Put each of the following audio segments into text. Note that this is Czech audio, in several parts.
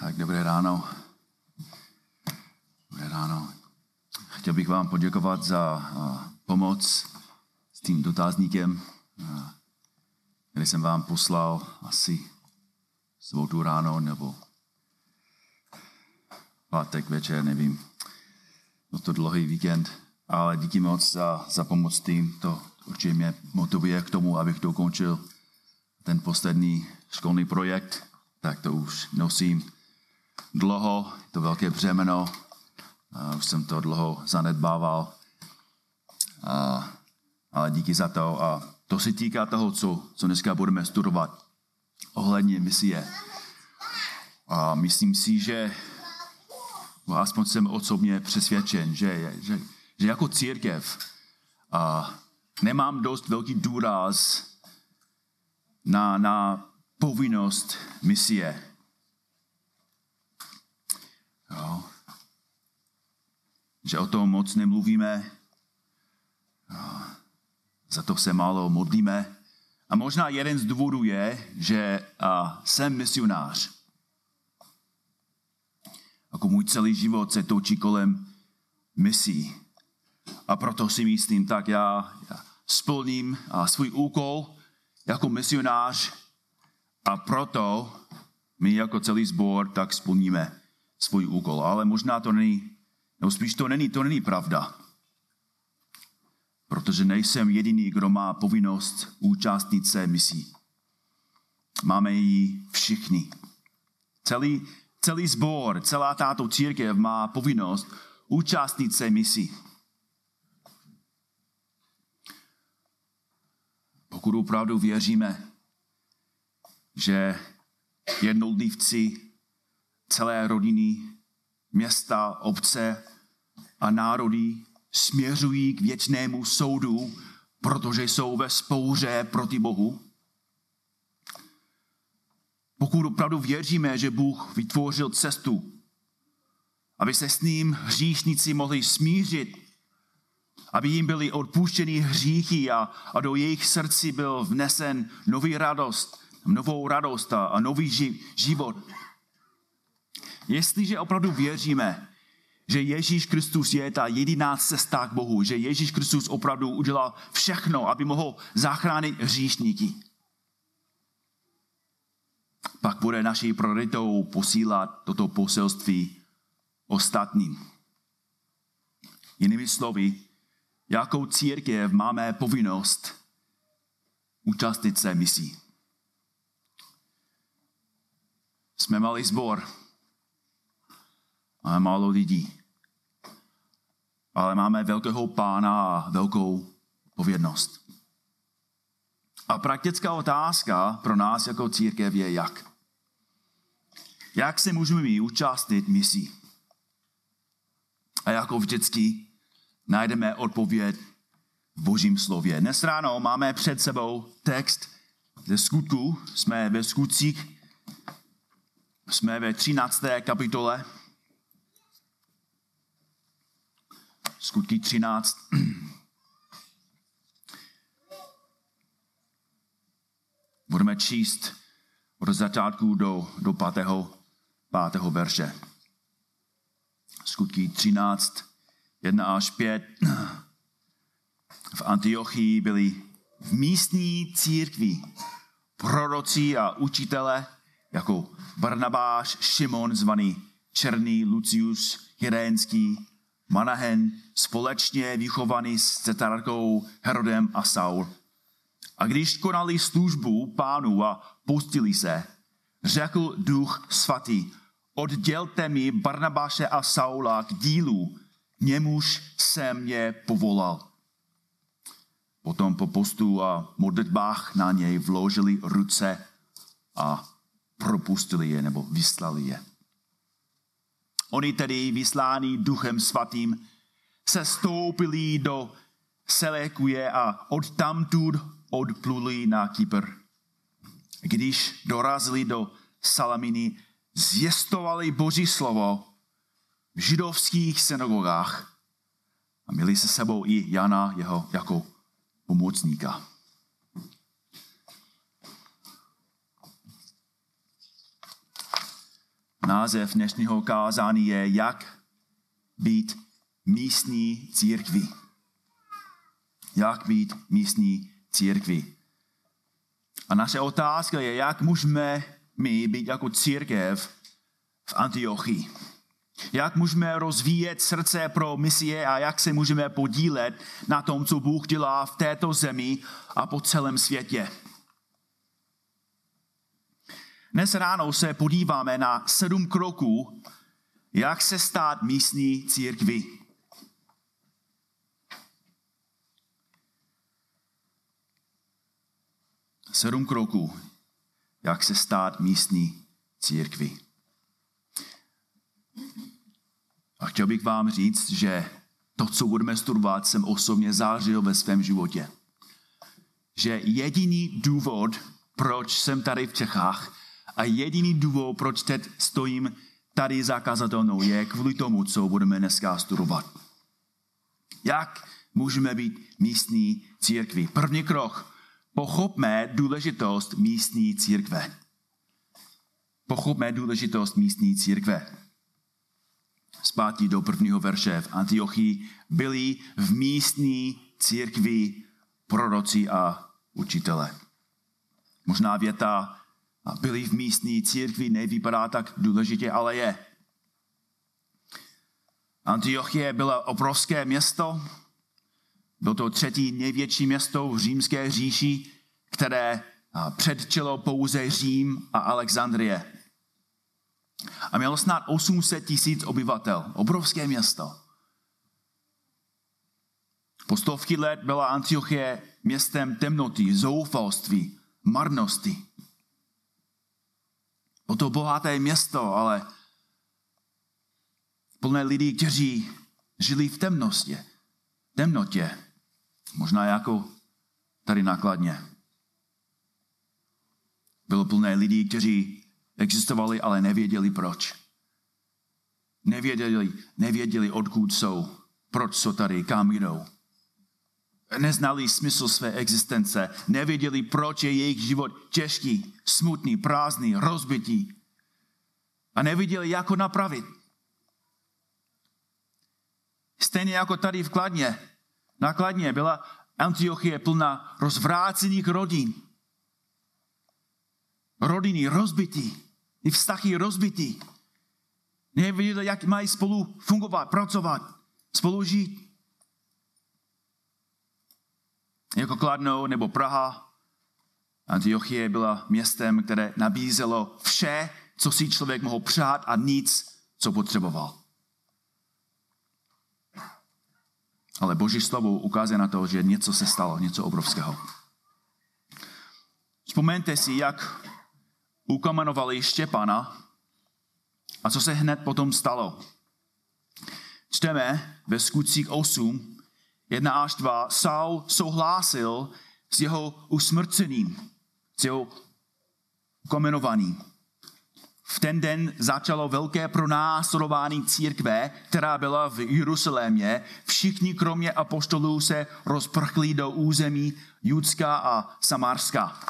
Tak dobré ráno. Dobré ráno. Chtěl bych vám poděkovat za pomoc s tím dotazníkem, který jsem vám poslal asi sobotu ráno nebo pátek večer, nevím. Byl to dlouhý víkend, ale díky moc za, za pomoc tím. To určitě mě motivuje k tomu, abych dokončil ten poslední školní projekt, tak to už nosím dlouho, to velké břemeno, už jsem to dlouho zanedbával, uh, ale díky za to. A to se týká toho, co, co dneska budeme studovat ohledně misie. A myslím si, že aspoň jsem osobně přesvědčen, že, že, že jako církev a nemám dost velký důraz na, na povinnost misie. Jo. Že o tom moc nemluvíme, jo. za to se málo modlíme. A možná jeden z důvodů je, že a, jsem misionář. Jako můj celý život se točí kolem misí. A proto si myslím, tak já, já splním a, svůj úkol jako misionář a proto my jako celý sbor tak splníme svůj úkol. Ale možná to není, nebo spíš to není, to není pravda. Protože nejsem jediný, kdo má povinnost účastnit se misí. Máme ji všichni. Celý, celý sbor, celá táto církev má povinnost účastnit se misí. Pokud opravdu věříme, že jednotlivci celé rodiny, města, obce a národy směřují k věčnému soudu, protože jsou ve spouře proti Bohu. Pokud opravdu věříme, že Bůh vytvořil cestu, aby se s ním hříšníci mohli smířit, aby jim byly odpuštěny hříchy a, a do jejich srdci byl vnesen nový radost, novou radost a, a nový ži, život. Jestliže opravdu věříme, že Ježíš Kristus je ta jediná cesta k Bohu, že Ježíš Kristus opravdu udělal všechno, aby mohl zachránit hříšníky, pak bude naší prioritou posílat toto poselství ostatním. Jinými slovy, jakou církev máme povinnost účastnit se misí. Jsme malý sbor, Máme málo lidí. Ale máme velkého pána a velkou povědnost. A praktická otázka pro nás jako církev je jak? Jak se můžeme my účastnit misí? A jako vždycky najdeme odpověď v božím slově. Dnes ráno máme před sebou text ze skutku. Jsme ve skutcích. Jsme ve 13. kapitole skutky 13. Budeme číst od začátku do, do pátého, pátého verše. Skutky 13, 1 až 5. V Antiochii byli v místní církvi proroci a učitele, jako Barnabáš, Šimon, zvaný Černý, Lucius, Hyrénský, Manahen, společně vychovaný s cetarkou Herodem a Saul. A když konali službu pánu a pustili se, řekl duch svatý, oddělte mi Barnabáše a Saula k dílu, němuž jsem mě povolal. Potom po postu a modlitbách na něj vložili ruce a propustili je nebo vyslali je. Oni tedy vyslání duchem svatým se stoupili do Selekuje a od tamtud odpluli na Kypr. Když dorazili do Salaminy, zjistovali Boží slovo v židovských synagogách a měli se sebou i Jana jeho jako pomocníka. Název dnešního kázání je Jak být místní církví. Jak být místní církví. A naše otázka je, jak můžeme my být jako církev v Antiochii. Jak můžeme rozvíjet srdce pro misie a jak se můžeme podílet na tom, co Bůh dělá v této zemi a po celém světě. Dnes ráno se podíváme na sedm kroků, jak se stát místní církví. Sedm kroků, jak se stát místní církví. A chtěl bych vám říct, že to, co budeme studovat, jsem osobně zářil ve svém životě. Že jediný důvod, proč jsem tady v Čechách a jediný důvod, proč teď stojím tady za kazatelnou, je kvůli tomu, co budeme dneska studovat. Jak můžeme být místní církví? První krok. Pochopme důležitost místní církve. Pochopme důležitost místní církve zpátky do prvního verše. V Antiochii byli v místní církvi proroci a učitele. Možná věta byli v místní církvi nevypadá tak důležitě, ale je. Antiochie byla obrovské město, bylo to třetí největší město v římské říši, které předčilo pouze Řím a Alexandrie. A mělo snad 800 tisíc obyvatel. Obrovské město. Po stovky let byla Antiochie městem temnoty, zoufalství, marnosti. Bylo to bohaté město, ale plné lidí, kteří žili v temnosti. Temnotě. Možná jako tady nakladně. Bylo plné lidí, kteří existovali, ale nevěděli proč. Nevěděli, nevěděli odkud jsou, proč jsou tady, kam jdou. Neznali smysl své existence, nevěděli, proč je jejich život těžký, smutný, prázdný, rozbitý. A nevěděli, jak ho napravit. Stejně jako tady v Kladně. Na Kladně byla Antiochie plná rozvrácených rodin. Rodiny rozbitý i vztahy rozbitý. Nevěděli, jak mají spolu fungovat, pracovat, spolu žít. Jako Kladnou nebo Praha, Antiochie byla městem, které nabízelo vše, co si člověk mohl přát a nic, co potřeboval. Ale Boží slovo ukazuje na to, že něco se stalo, něco obrovského. Vzpomeňte si, jak ukamenovali Štěpana a co se hned potom stalo. Čteme ve skutcích 8, 1 až 2, Saul souhlasil s jeho usmrcením, s jeho ukomenovaním. V ten den začalo velké pronásledování církve, která byla v Jeruzalémě. Všichni kromě apoštolů se rozprchli do území Judska a Samarska.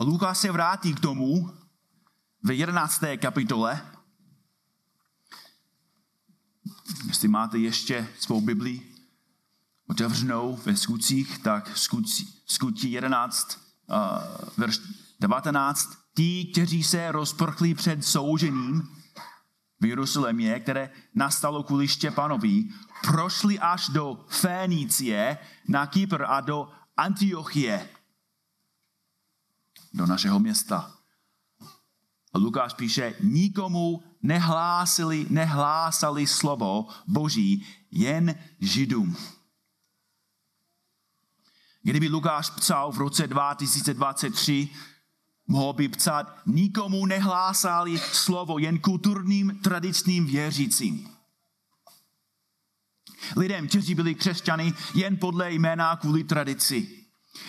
Lukáš se vrátí k tomu ve 11. kapitole. Jestli máte ještě svou Bibli otevřenou ve skutcích, tak skutí 11, uh, verš 19. Ti, kteří se rozprchli před soužením v Jeruzalémě, které nastalo kvůli Štěpanovi, prošli až do Fénicie na Kypr a do Antiochie do našeho města. A Lukáš píše, nikomu nehlásili, nehlásali slovo Boží, jen Židům. Kdyby Lukáš psal v roce 2023, mohl by psát, nikomu nehlásali slovo, jen kulturním, tradičním věřícím. Lidem, kteří byli křesťany jen podle jména kvůli tradici.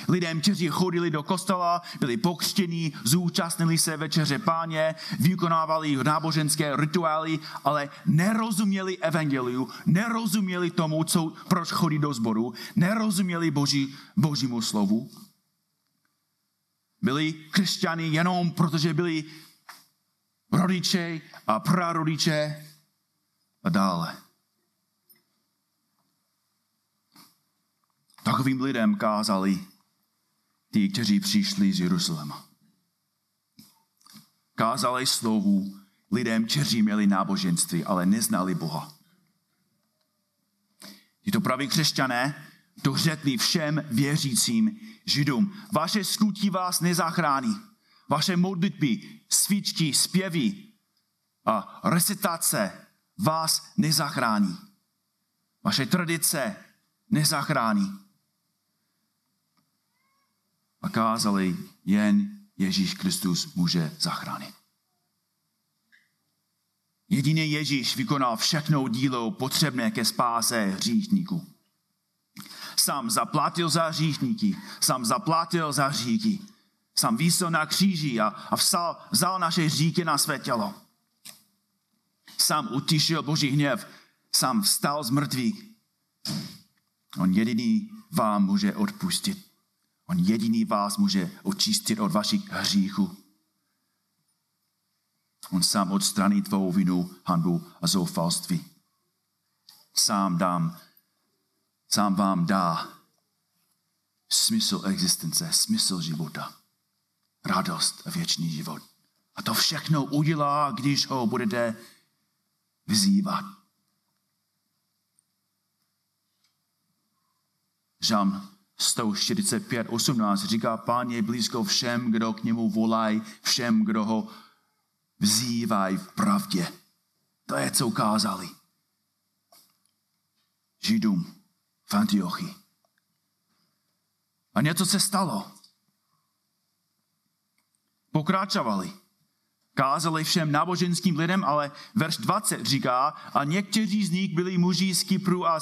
Lidem, kteří chodili do kostela, byli pokřtění, zúčastnili se večeře páně, vykonávali náboženské rituály, ale nerozuměli evangeliu, nerozuměli tomu, co, proč chodí do sboru, nerozuměli boží, božímu slovu. Byli křesťany jenom protože byli rodiče a prarodiče a dále. Takovým lidem kázali ti, kteří přišli z Jeruzaléma. Kázali slovu lidem, kteří měli náboženství, ale neznali Boha. Tito praví křesťané to řekli všem věřícím židům. Vaše skutí vás nezachrání. Vaše modlitby, svíčky, zpěvy a recitace vás nezachrání. Vaše tradice nezachrání. A kázali, jen Ježíš Kristus může zachránit. Jedině Ježíš vykonal všechno dílo potřebné ke spáse hříšníků. Sám zaplatil za hříšníky, sám zaplatil za hříchy. Sám vysel na kříži a, a vsal, vzal naše hříchy na své tělo. Sám utišil Boží hněv, sám vstal z mrtvých. On jediný vám může odpustit. On jediný vás může očistit od vašich hříchů. On sám odstraní tvou vinu, hanbu a zoufalství. Sám dám, sám vám dá smysl existence, smysl života, radost a věčný život. A to všechno udělá, když ho budete vyzývat. Žám 145, 18 říká, pán je blízko všem, kdo k němu volají, všem, kdo ho vzývají v pravdě. To je, co ukázali. Židům v Antiochii. A něco se stalo. Pokračovali. Kázali všem náboženským lidem, ale verš 20 říká, a někteří z nich byli muži z Kypru a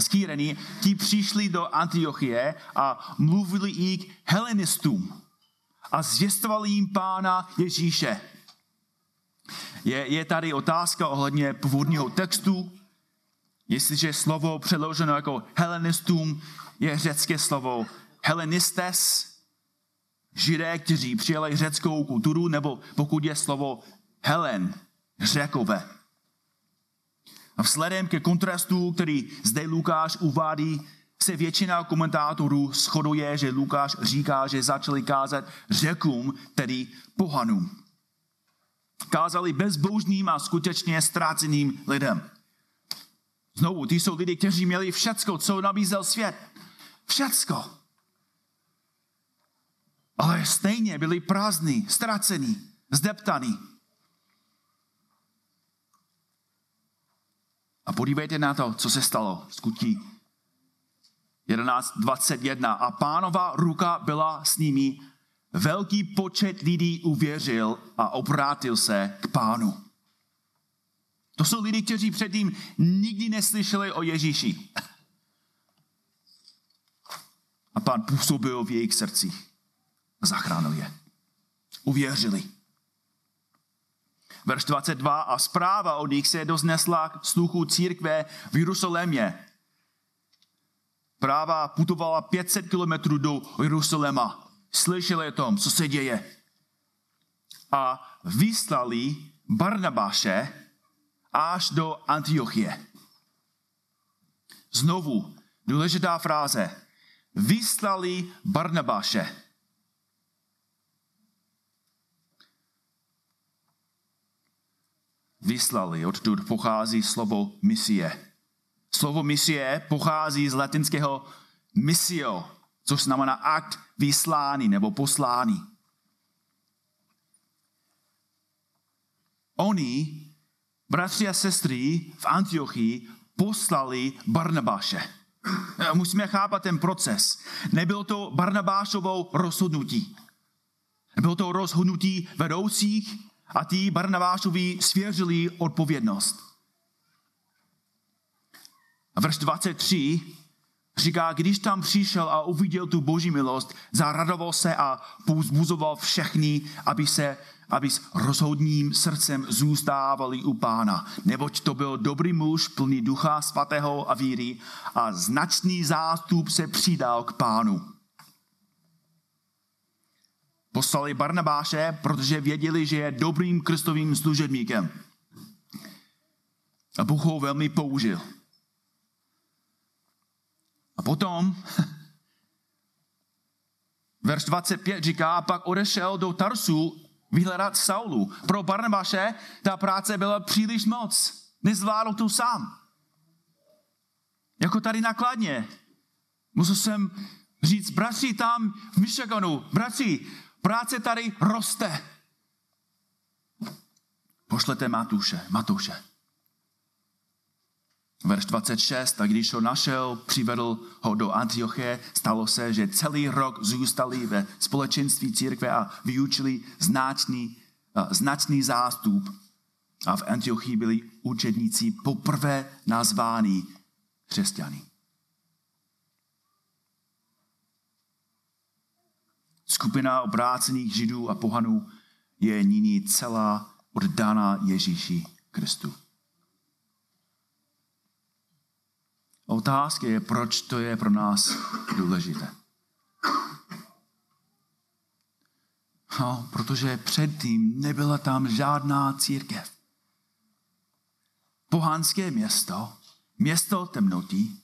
z Kýreny, ti přišli do Antiochie a mluvili k helenistům a zvěstovali jim pána Ježíše. Je, je tady otázka ohledně původního textu. Jestliže slovo přeloženo jako helenistům je řecké slovo helenistes, židé, kteří přijali řeckou kulturu, nebo pokud je slovo Helen, řekové. A vzhledem ke kontrastu, který zde Lukáš uvádí, se většina komentátorů shoduje, že Lukáš říká, že začali kázat řekům, tedy pohanům. Kázali bezbožným a skutečně ztráceným lidem. Znovu, ty jsou lidi, kteří měli všecko, co nabízel svět. Všecko ale stejně byli prázdní, ztracení, zdeptaní. A podívejte na to, co se stalo. Skutí 11.21. A pánová ruka byla s nimi. Velký počet lidí uvěřil a obrátil se k pánu. To jsou lidi, kteří předtím nikdy neslyšeli o Ježíši. A pán působil v jejich srdcích zachránil je. Uvěřili. Verš 22. A zpráva o nich se doznesla k sluchu církve v Jeruzalémě. Práva putovala 500 kilometrů do Jeruzaléma. Slyšeli o tom, co se děje. A vyslali Barnabáše až do Antiochie. Znovu, důležitá fráze. Vyslali Barnabáše. Vyslali. Odtud pochází slovo misie. Slovo misie pochází z latinského misio, což znamená akt vyslání nebo poslání. Oni, bratři a sestry v Antiochii, poslali Barnabáše. Musíme chápat ten proces. Nebylo to Barnabášovo rozhodnutí. Bylo to rozhodnutí vedoucích a tí Barnabášovi svěřili odpovědnost. A verš 23 říká, když tam přišel a uviděl tu boží milost, zaradoval se a pouzbuzoval všechny, aby se aby s rozhodním srdcem zůstávali u pána. Neboť to byl dobrý muž, plný ducha svatého a víry a značný zástup se přidal k pánu. Po Poslali Barnabáše, protože věděli, že je dobrým kristovým služebníkem. A Bůh ho velmi použil. A potom, verš 25 říká, a pak odešel do Tarsu vyhledat Saulu. Pro Barnabáše ta práce byla příliš moc. Nezvládl to sám. Jako tady nakladně. Musel jsem říct, bratři tam v Michiganu, bratři, práce tady roste. Pošlete Matuše, Matuše. Verš 26, a když ho našel, přivedl ho do Antioche, stalo se, že celý rok zůstali ve společenství církve a vyučili značný, značný zástup. A v Antiochii byli učedníci poprvé nazváni křesťany. Skupina obrácených židů a pohanů je nyní celá oddaná Ježíši Kristu. Otázka je, proč to je pro nás důležité. No, protože předtím nebyla tam žádná církev. Pohanské město, město temnotí,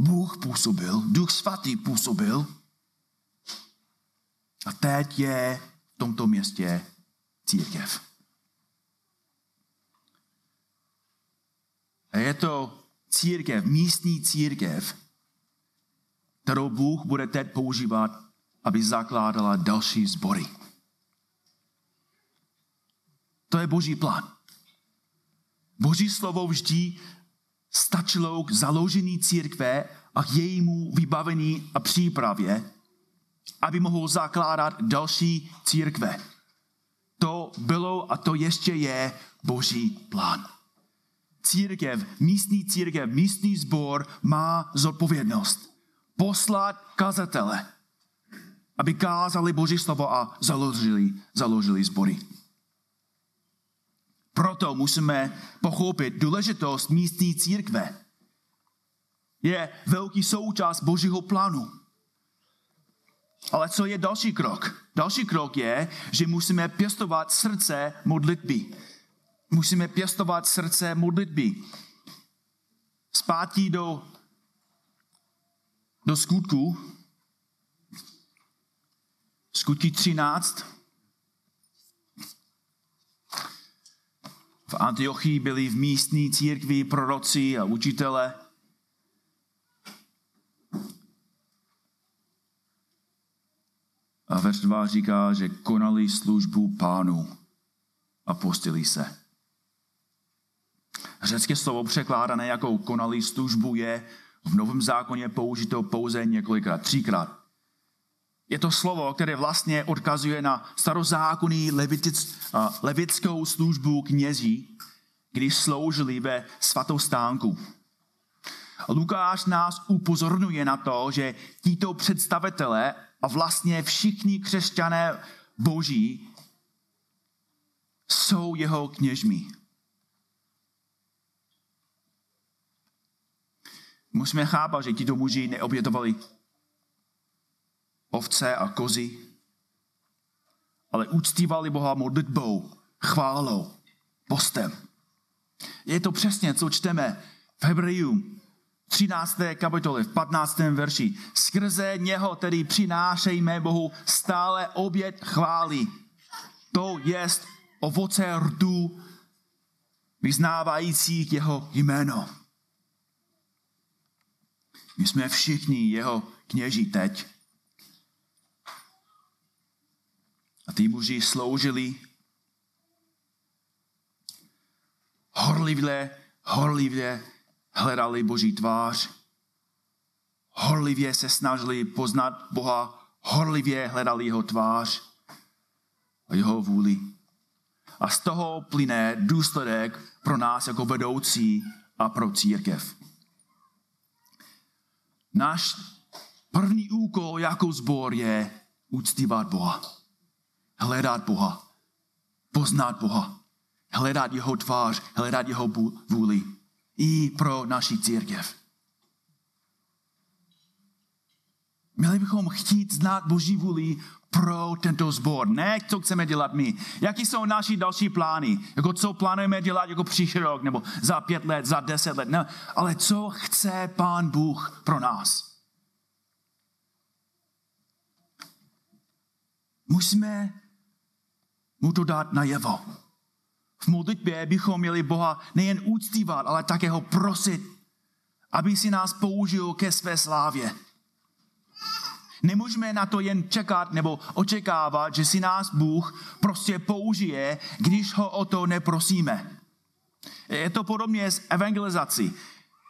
Bůh působil, Duch Svatý působil a teď je v tomto městě církev. A je to církev, místní církev, kterou Bůh bude teď používat, aby zakládala další sbory. To je boží plán. Boží slovo vždy stačilo k založení církve a k jejímu vybavení a přípravě, aby mohl zakládat další církve. To bylo a to ještě je boží plán církev, místní církev, místní sbor má zodpovědnost poslat kazatele, aby kázali Boží slovo a založili, založili sbory. Proto musíme pochopit důležitost místní církve. Je velký součást Božího plánu. Ale co je další krok? Další krok je, že musíme pěstovat srdce modlitby musíme pěstovat srdce modlitby. Zpátí do, do skutku. Skutky 13. V Antiochii byli v místní církvi proroci a učitele. A verš 2 říká, že konali službu pánu a postili se. Řecké slovo překládané jako konalý službu je v Novém zákoně použito pouze několikrát, třikrát. Je to slovo, které vlastně odkazuje na starozákonný levitic, levickou službu knězí, když sloužili ve svatostánku. Lukáš nás upozorňuje na to, že tito představitelé a vlastně všichni křesťané boží jsou jeho kněžmi. Musíme chápat, že tito muži neobětovali ovce a kozy, ale uctívali Boha modlitbou, chválou, postem. Je to přesně, co čteme v Hebrejům 13. kapitole, v 15. verši. Skrze něho tedy přinášejme Bohu stále oběd chvály. To jest ovoce rtu vyznávajících jeho jméno. My jsme všichni jeho kněží teď. A ty muži sloužili horlivě, horlivě hledali Boží tvář, horlivě se snažili poznat Boha, horlivě hledali jeho tvář a jeho vůli. A z toho plyne důsledek pro nás jako vedoucí a pro církev. Náš první úkol jako zbor je uctívat Boha. Hledat Boha. Poznat Boha. Hledat jeho tvář, hledat jeho vůli. I pro naši církev. Měli bychom chtít znát Boží vůli pro tento sbor. Ne, co chceme dělat my. Jaký jsou naši další plány? Jako co plánujeme dělat jako příští rok, nebo za pět let, za deset let. Ne, ale co chce Pán Bůh pro nás? Musíme mu to dát najevo. V modlitbě bychom měli Boha nejen úctívat, ale také ho prosit, aby si nás použil ke své slávě. Nemůžeme na to jen čekat nebo očekávat, že si nás Bůh prostě použije, když ho o to neprosíme. Je to podobně s evangelizací.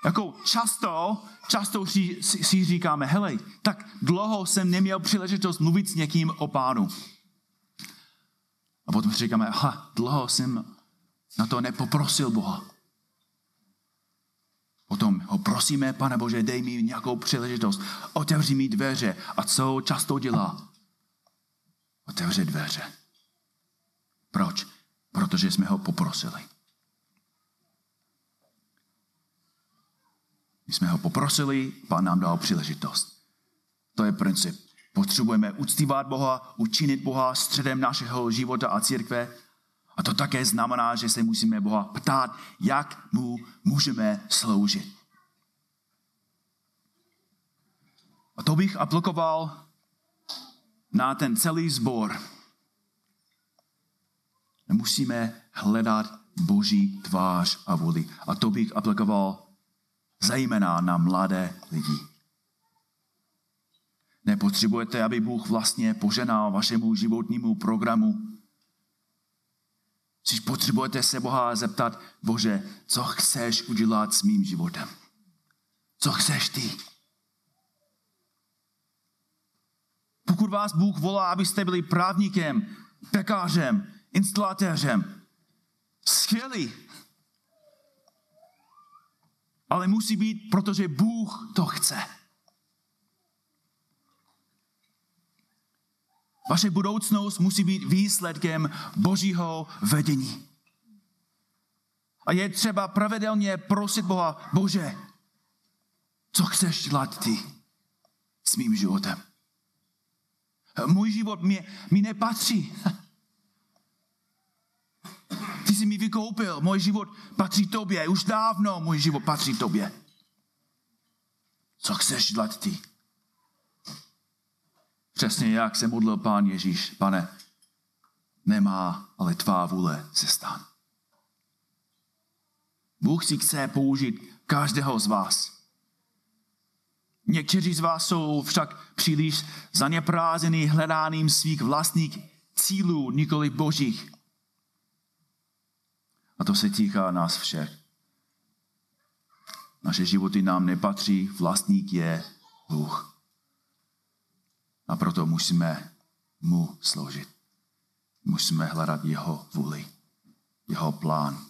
Jako často, často si, si říkáme, hele, tak dlouho jsem neměl příležitost mluvit s někým o pánu. A potom si říkáme, aha, dlouho jsem na to nepoprosil Boha. Potom ho prosíme, pane Bože, dej mi nějakou příležitost, otevři mi dveře. A co často dělá? Otevře dveře. Proč? Protože jsme ho poprosili. My jsme ho poprosili, pán nám dal příležitost. To je princip. Potřebujeme uctívat Boha, učinit Boha středem našeho života a církve. A to také znamená, že se musíme Boha ptát, jak mu můžeme sloužit. A to bych aplikoval na ten celý sbor. Musíme hledat Boží tvář a vůli. A to bych aplikoval zejména na mladé lidi. Nepotřebujete, aby Bůh vlastně poženal vašemu životnímu programu. Když potřebujete se Boha zeptat, Bože, co chceš udělat s mým životem? Co chceš ty? Pokud vás Bůh volá, abyste byli právníkem, pekářem, instalatéřem, skvělý. Ale musí být, protože Bůh to chce. Vaše budoucnost musí být výsledkem Božího vedení. A je třeba pravidelně prosit Boha, Bože, co chceš dělat ty s mým životem? Můj život mi, mi nepatří. Ty jsi mi vykoupil, můj život patří tobě, už dávno můj život patří tobě. Co chceš dělat ty? Přesně jak se modlil pán Ježíš, pane, nemá, ale tvá vůle se stan. Bůh si chce použít každého z vás. Někteří z vás jsou však příliš zaneprázený hledáním svých vlastních cílů, nikoli božích. A to se týká nás všech. Naše životy nám nepatří, vlastník je Bůh. A proto musíme mu sloužit. Musíme hledat jeho vůli, jeho plán,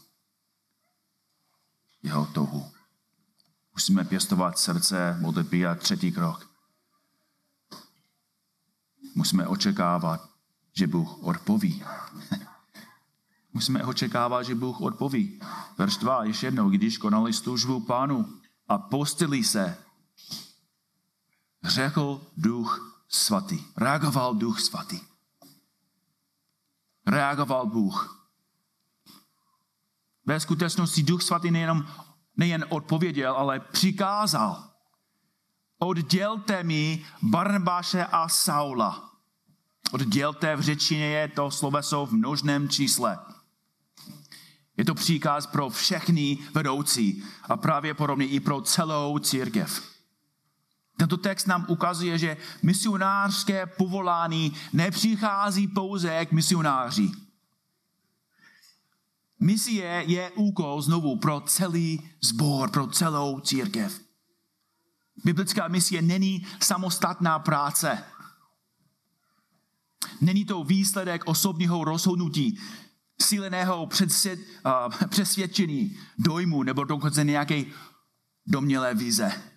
jeho touhu. Musíme pěstovat srdce modlitby a třetí krok. Musíme očekávat, že Bůh odpoví. Musíme očekávat, že Bůh odpoví. Verš 2, ještě jednou, když konali službu pánu a postili se, řekl duch svatý. Reagoval duch svatý. Reagoval Bůh. Ve skutečnosti duch svatý nejenom, nejen odpověděl, ale přikázal. Oddělte mi Barnabáše a Saula. Oddělte v řečině je to sloveso v množném čísle. Je to příkaz pro všechny vedoucí a právě podobně i pro celou církev. Tento text nám ukazuje, že misionářské povolání nepřichází pouze k misionáři. Misie je úkol znovu pro celý sbor, pro celou církev. Biblická misie není samostatná práce. Není to výsledek osobního rozhodnutí, síleného přesvědčení, dojmu nebo dokonce nějaké domnělé vize.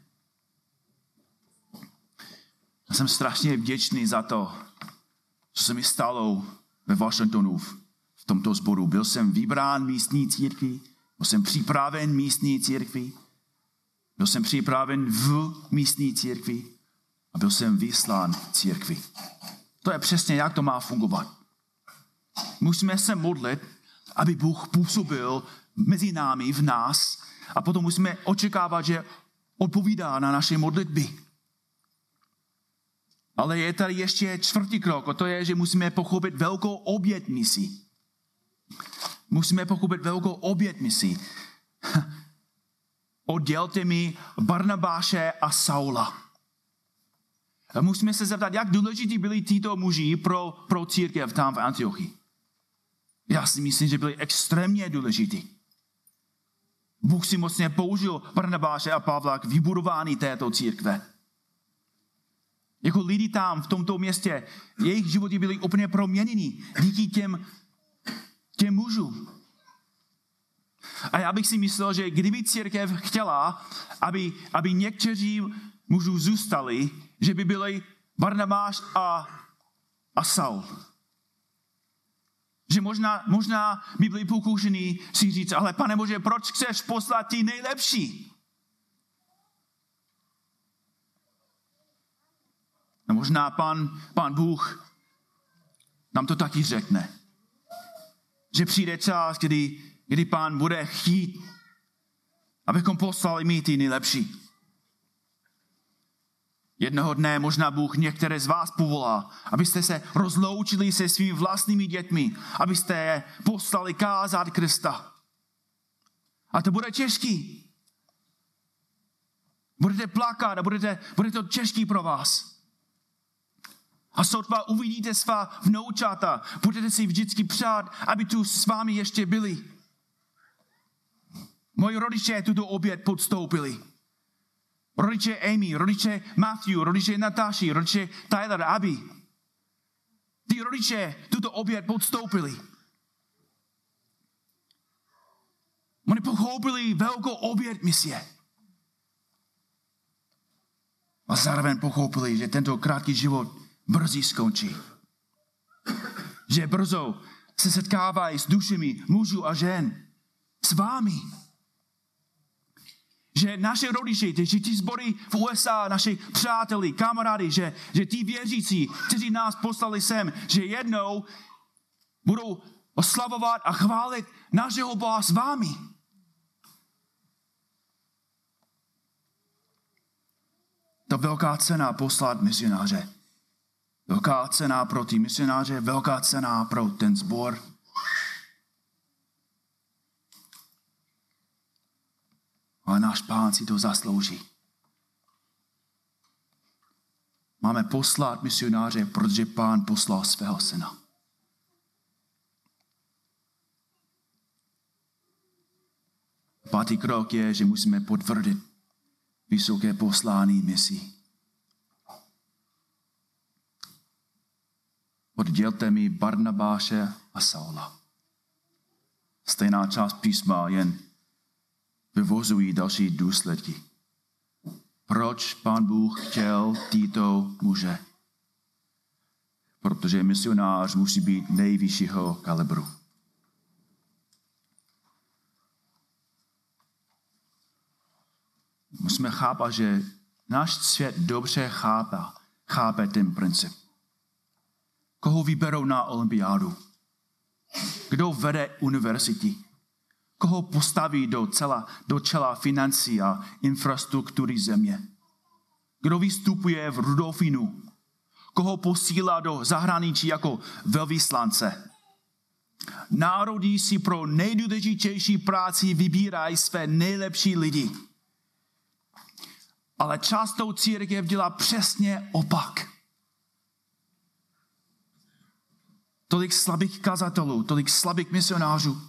Já jsem strašně vděčný za to, co se mi stalo ve Washingtonu v tomto sboru. Byl jsem vybrán místní církví, byl jsem připraven místní církví, byl jsem připraven v místní církvi A byl jsem vyslán církvi. To je přesně, jak to má fungovat. Musíme se modlit, aby Bůh působil mezi námi, v nás, a potom musíme očekávat, že odpovídá na naše modlitby. Ale je tady ještě čtvrtý krok, a to je, že musíme pochopit velkou obět misí. Musíme pochopit velkou obět misí. Oddělte mi Barnabáše a Saula. A musíme se zeptat, jak důležití byli tyto muži pro, pro církev tam v Antiochii. Já si myslím, že byli extrémně důležití. Bůh si mocně použil Barnabáše a Pavla k vybudování této církve. Jako lidi tam, v tomto městě, jejich životy byly úplně proměněny díky těm, těm mužům. A já bych si myslel, že kdyby církev chtěla, aby, aby někteří mužů zůstali, že by byli Barnabáš a, a Saul. Že možná, možná by byli pokoušení si říct, ale pane Bože, proč chceš poslat ty nejlepší? A možná pan, pan Bůh nám to taky řekne. Že přijde čas, kdy, kdy pán bude chtít, abychom poslali my ty nejlepší. Jednoho dne možná Bůh některé z vás povolá, abyste se rozloučili se svými vlastními dětmi, abyste je poslali kázat Krista. A to bude těžký. Budete plakat a budete, bude to těžký pro vás. A sotva uvidíte svá vnoučata, budete si vždycky přát, aby tu s vámi ještě byli. Moji rodiče tuto oběd podstoupili. Rodiče Amy, rodiče Matthew, rodiče Natáši, rodiče Tyler, Abby. Ty rodiče tuto oběd podstoupili. Oni pochopili velkou oběd misie. A zároveň pochopili, že tento krátký život brzy skončí. Že brzo se setkávají s dušemi mužů a žen. S vámi že naše rodiče, že ti zbory v USA, naši přáteli, kamarády, že, že ti věřící, kteří nás poslali sem, že jednou budou oslavovat a chválit našeho Boha s vámi. To velká cena poslat misionáře. Velká cena pro ty misionáře, velká cena pro ten zbor. Ale náš pán si to zaslouží. Máme poslat misionáře, protože pán poslal svého syna. Pátý krok je, že musíme potvrdit vysoké poslání misí. Oddělte mi Barnabáše a Saula. Stejná část písma, jen vyvozují další důsledky. Proč pán Bůh chtěl tyto muže? Protože misionář musí být nejvyššího kalibru. Musíme chápat, že náš svět dobře chápe, chápe ten princip. Koho vyberou na olympiádu? Kdo vede univerzity? koho postaví do, cela, do čela financí a infrastruktury země. Kdo vystupuje v Rudolfinu, koho posílá do zahraničí jako velvyslance. Národy si pro nejdůležitější práci vybírají své nejlepší lidi. Ale často církev dělá přesně opak. Tolik slabých kazatelů, tolik slabých misionářů.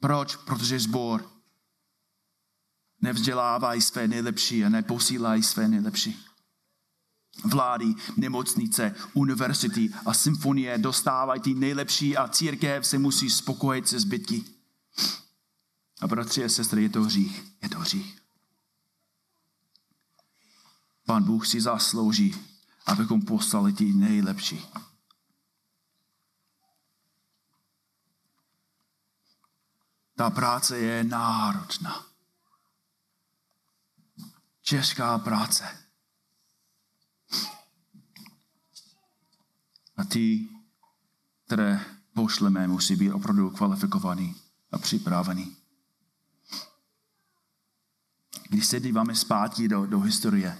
Proč? Protože zbor nevzdělávají své nejlepší a neposílají své nejlepší. Vlády, nemocnice, univerzity a symfonie dostávají ty nejlepší a církev se musí spokojit se zbytky. A bratři a sestry, je to hřích. Je to hřích. Pán Bůh si zaslouží, abychom poslali ty nejlepší. Ta práce je náročná. Česká práce. A ty, které pošleme, musí být opravdu kvalifikovaný a připravený. Když se díváme zpátky do, do historie,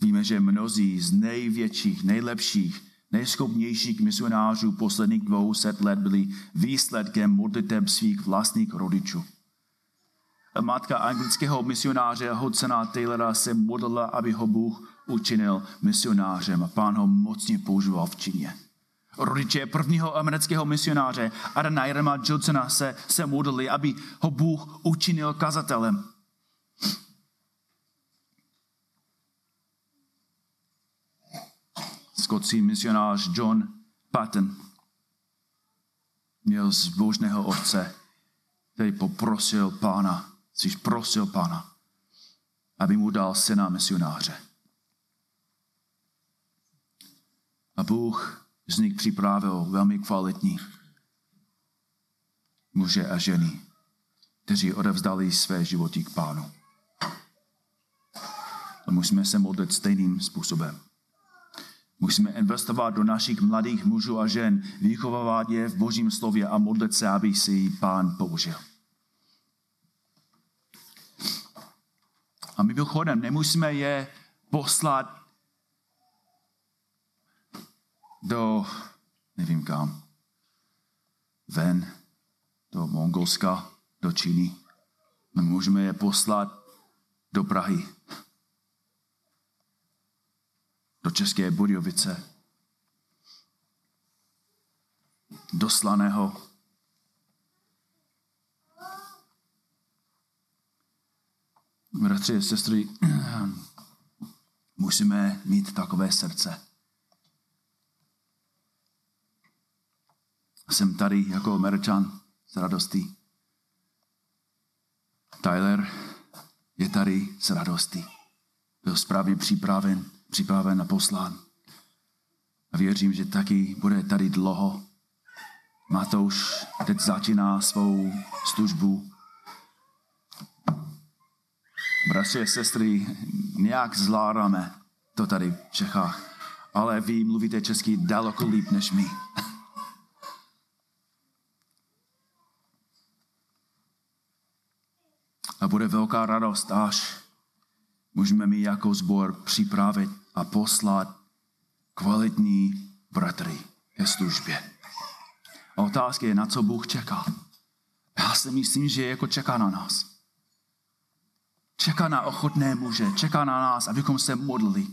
víme, že mnozí z největších, nejlepších nejschopnějších misionářů posledních 200 let byli výsledkem modliteb svých vlastních rodičů. Matka anglického misionáře Hudsona Taylora se modlila, aby ho Bůh učinil misionářem a pán ho mocně používal v Číně. Rodiče prvního amerického misionáře Adana Jerema Johnsona se, se modlili, aby ho Bůh učinil kazatelem. Skotský misionář John Patton měl zbožného otce, který poprosil pána, když prosil pána, aby mu dal syna misionáře. A Bůh z nich připravil velmi kvalitní muže a ženy, kteří odevzdali své životy k pánu. A musíme se modlit stejným způsobem. Musíme investovat do našich mladých mužů a žen, vychovávat je v božím slově a modlit se, aby si pán použil. A my mimochodem nemusíme je poslat do, nevím kam, ven, do Mongolska, do Číny. My můžeme je poslat do Prahy, do České Budějovice, do Slaného. Bratři a sestry, musíme mít takové srdce. Jsem tady jako Američan s radostí. Tyler je tady s radostí. Byl správně připraven, připraven a poslán. A věřím, že taky bude tady dlouho. Matouš teď začíná svou službu. Bratři a sestry, nějak zvládáme to tady v Čechách, ale vy mluvíte česky daleko líp než my. A bude velká radost, až můžeme mi jako sbor připravit a poslat kvalitní bratry ke službě. A otázka je, na co Bůh čeká. Já si myslím, že jako čeká na nás. Čeká na ochotné muže, čeká na nás, abychom se modlili,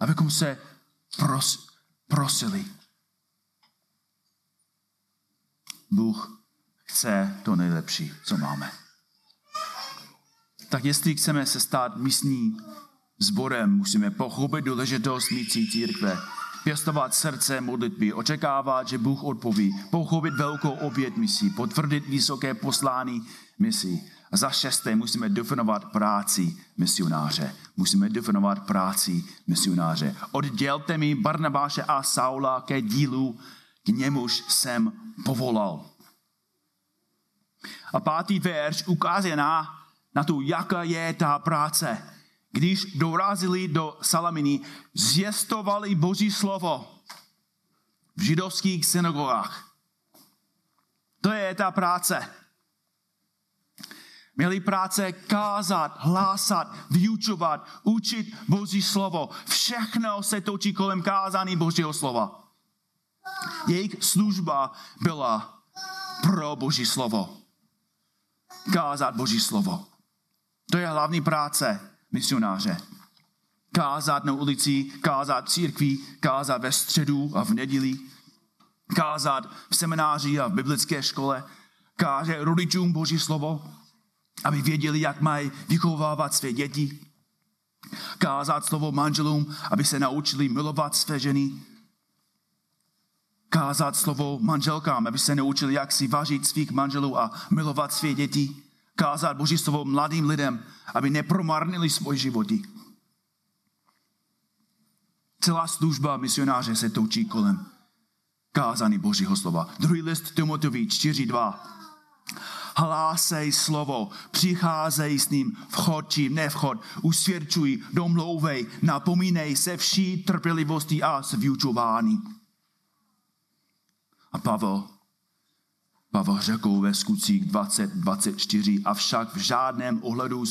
abychom se pros, prosili. Bůh chce to nejlepší, co máme tak jestli chceme se stát místní sborem, musíme pochopit důležitost místní církve, pěstovat srdce modlitby, očekávat, že Bůh odpoví, pochopit velkou oběd misí, potvrdit vysoké poslání misí. A za šesté musíme definovat práci misionáře. Musíme definovat práci misionáře. Oddělte mi Barnabáše a Saula ke dílu, k němuž jsem povolal. A pátý verš ukazuje na na to, jaká je ta práce. Když dorazili do Salaminy, zjistovali Boží slovo v židovských synagogách. To je ta práce. Měli práce kázat, hlásat, vyučovat, učit Boží slovo. Všechno se točí kolem kázání Božího slova. Jejich služba byla pro Boží slovo. Kázat Boží slovo. To je hlavní práce misionáře. Kázat na ulici, kázat v církvi, kázat ve středu a v neděli, kázat v semináři a v biblické škole, káže rodičům Boží slovo, aby věděli, jak mají vychovávat své děti, kázat slovo manželům, aby se naučili milovat své ženy, kázat slovo manželkám, aby se naučili, jak si vážit svých manželů a milovat své děti, kázat Boží slovo mladým lidem, aby nepromarnili svoje životy. Celá služba misionáře se točí kolem kázání Božího slova. Druhý list Timotovi 4.2. hlásej slovo, přicházej s ním, vchod či nevchod, usvědčuj, domlouvej, napomínej se vší trpělivostí a s vyučování. A Pavel, Pavel řekl ve skutcích 20-24, avšak v žádném ohledu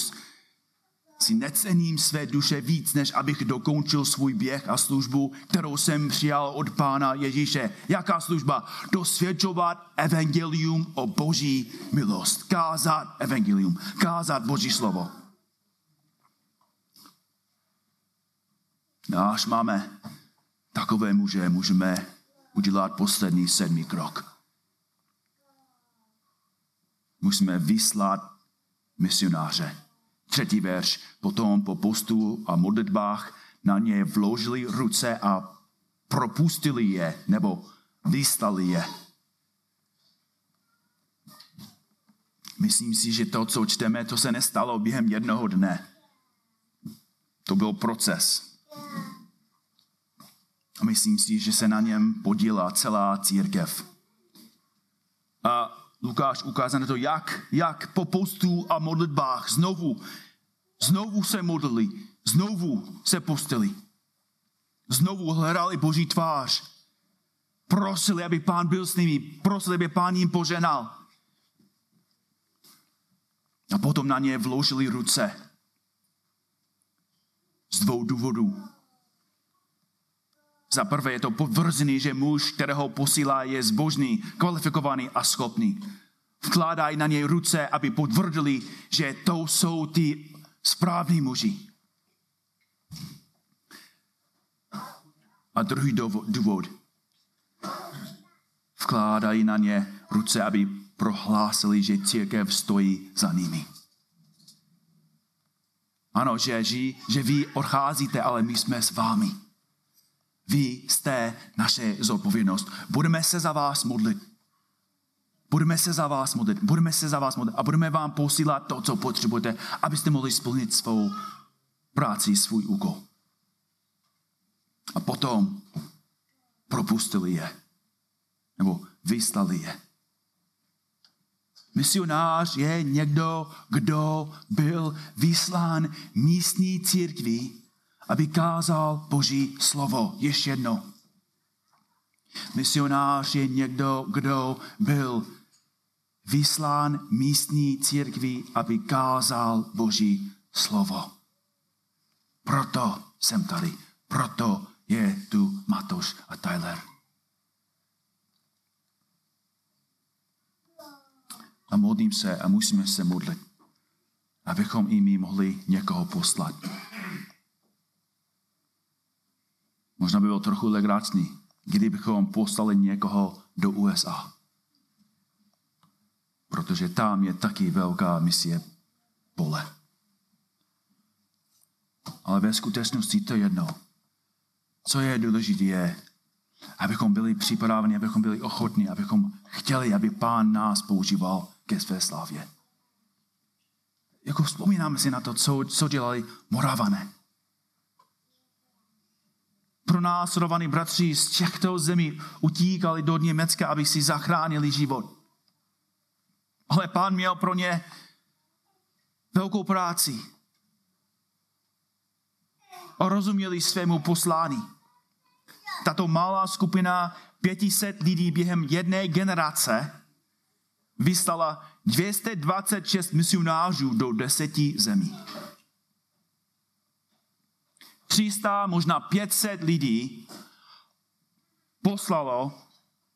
si necením své duše víc, než abych dokončil svůj běh a službu, kterou jsem přijal od Pána Ježíše. Jaká služba? Dosvědčovat evangelium o boží milost. Kázat evangelium. Kázat boží slovo. Až máme takové muže, můžeme udělat poslední sedmý krok. Musíme vyslat misionáře Třetí verš. Potom po postu a modlitbách na ně vložili ruce a propustili je, nebo vystali je. Myslím si, že to, co čteme, to se nestalo během jednoho dne. To byl proces. A myslím si, že se na něm podílá celá církev. Lukáš ukázal na to, jak, jak po postu a modlitbách znovu, znovu se modlili, znovu se postili. Znovu hledali Boží tvář. Prosili, aby pán byl s nimi, prosili, aby pán jim poženal. A potom na ně vložili ruce. Z dvou důvodů. Za prvé je to potvrzený, že muž, kterého posílá, je zbožný, kvalifikovaný a schopný. Vkládají na něj ruce, aby potvrdili, že to jsou ty správní muži. A druhý důvod. Vkládají na ně ruce, aby prohlásili, že církev stojí za nimi. Ano, že, že vy odcházíte, ale my jsme s vámi. Vy jste naše zodpovědnost. Budeme se za vás modlit. Budeme se za vás modlit, budeme se za vás modlit a budeme vám posílat to, co potřebujete, abyste mohli splnit svou práci, svůj úkol. A potom propustili je. Nebo vyslali je. Misionář je někdo, kdo byl vyslán místní církví aby kázal Boží slovo. Ještě jedno. Misionář je někdo, kdo byl vyslán místní církví, aby kázal Boží slovo. Proto jsem tady. Proto je tu Matoš a Tyler. A modlím se a musíme se modlit, abychom i my mohli někoho poslat. Možná by bylo trochu legračný, kdybychom poslali někoho do USA. Protože tam je taky velká misie pole. Ale ve skutečnosti to jedno. Co je důležité je, abychom byli připraveni, abychom byli ochotní, abychom chtěli, aby pán nás používal ke své slávě. Jako vzpomínáme si na to, co, co dělali Moravané pronásledovaní bratři z těchto zemí utíkali do Německa, aby si zachránili život. Ale pán měl pro ně velkou práci. A rozuměli svému poslání. Tato malá skupina 500 lidí během jedné generace vyslala 226 misionářů do deseti zemí. 300, možná 500 lidí poslalo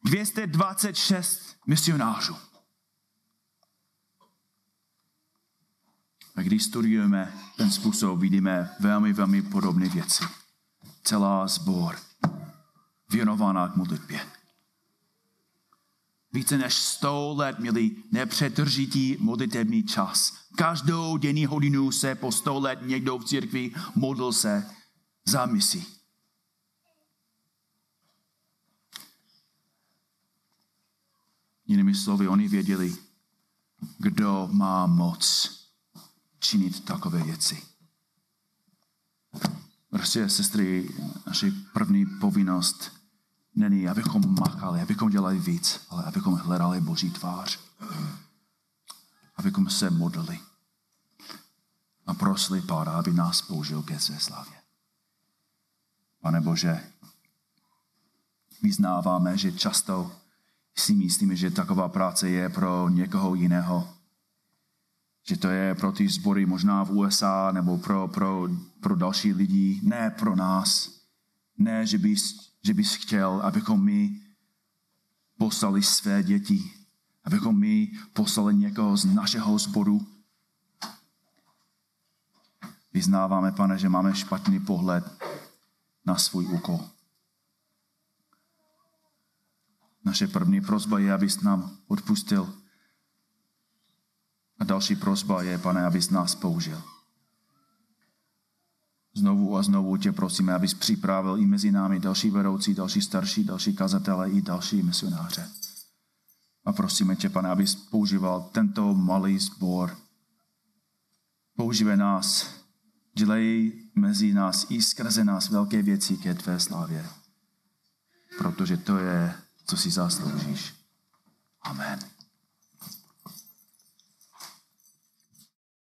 226 misionářů. A když studujeme ten způsob, vidíme velmi, velmi podobné věci. Celá zbor věnovaná k modlitbě. Více než 100 let měli nepřetržitý modlitební čas. Každou denní hodinu se po 100 let někdo v církvi modlil se za misi. Jinými slovy, oni věděli, kdo má moc činit takové věci. Prostě, sestry, naše první povinnost není, abychom machali, abychom dělali víc, ale abychom hledali Boží tvář. abychom se modlili a prosili Pána, aby nás použil ke své slavě. Pane Bože, vyznáváme, že často si myslíme, že taková práce je pro někoho jiného. Že to je pro ty sbory možná v USA nebo pro, pro, pro další lidi, ne pro nás. Ne, že bys, že bys chtěl, abychom my poslali své děti, abychom my poslali někoho z našeho sboru. Vyznáváme, pane, že máme špatný pohled na svůj úkol. Naše první prozba je, abys nám odpustil. A další prozba je, pane, abys nás použil. Znovu a znovu tě prosíme, abys připravil i mezi námi další vedoucí, další starší, další kazatele i další misionáře. A prosíme tě, pane, abys používal tento malý sbor. Používej nás. Dělej mezi nás i skrze nás velké věci ke tvé slávě. Protože to je, co si zasloužíš. Amen.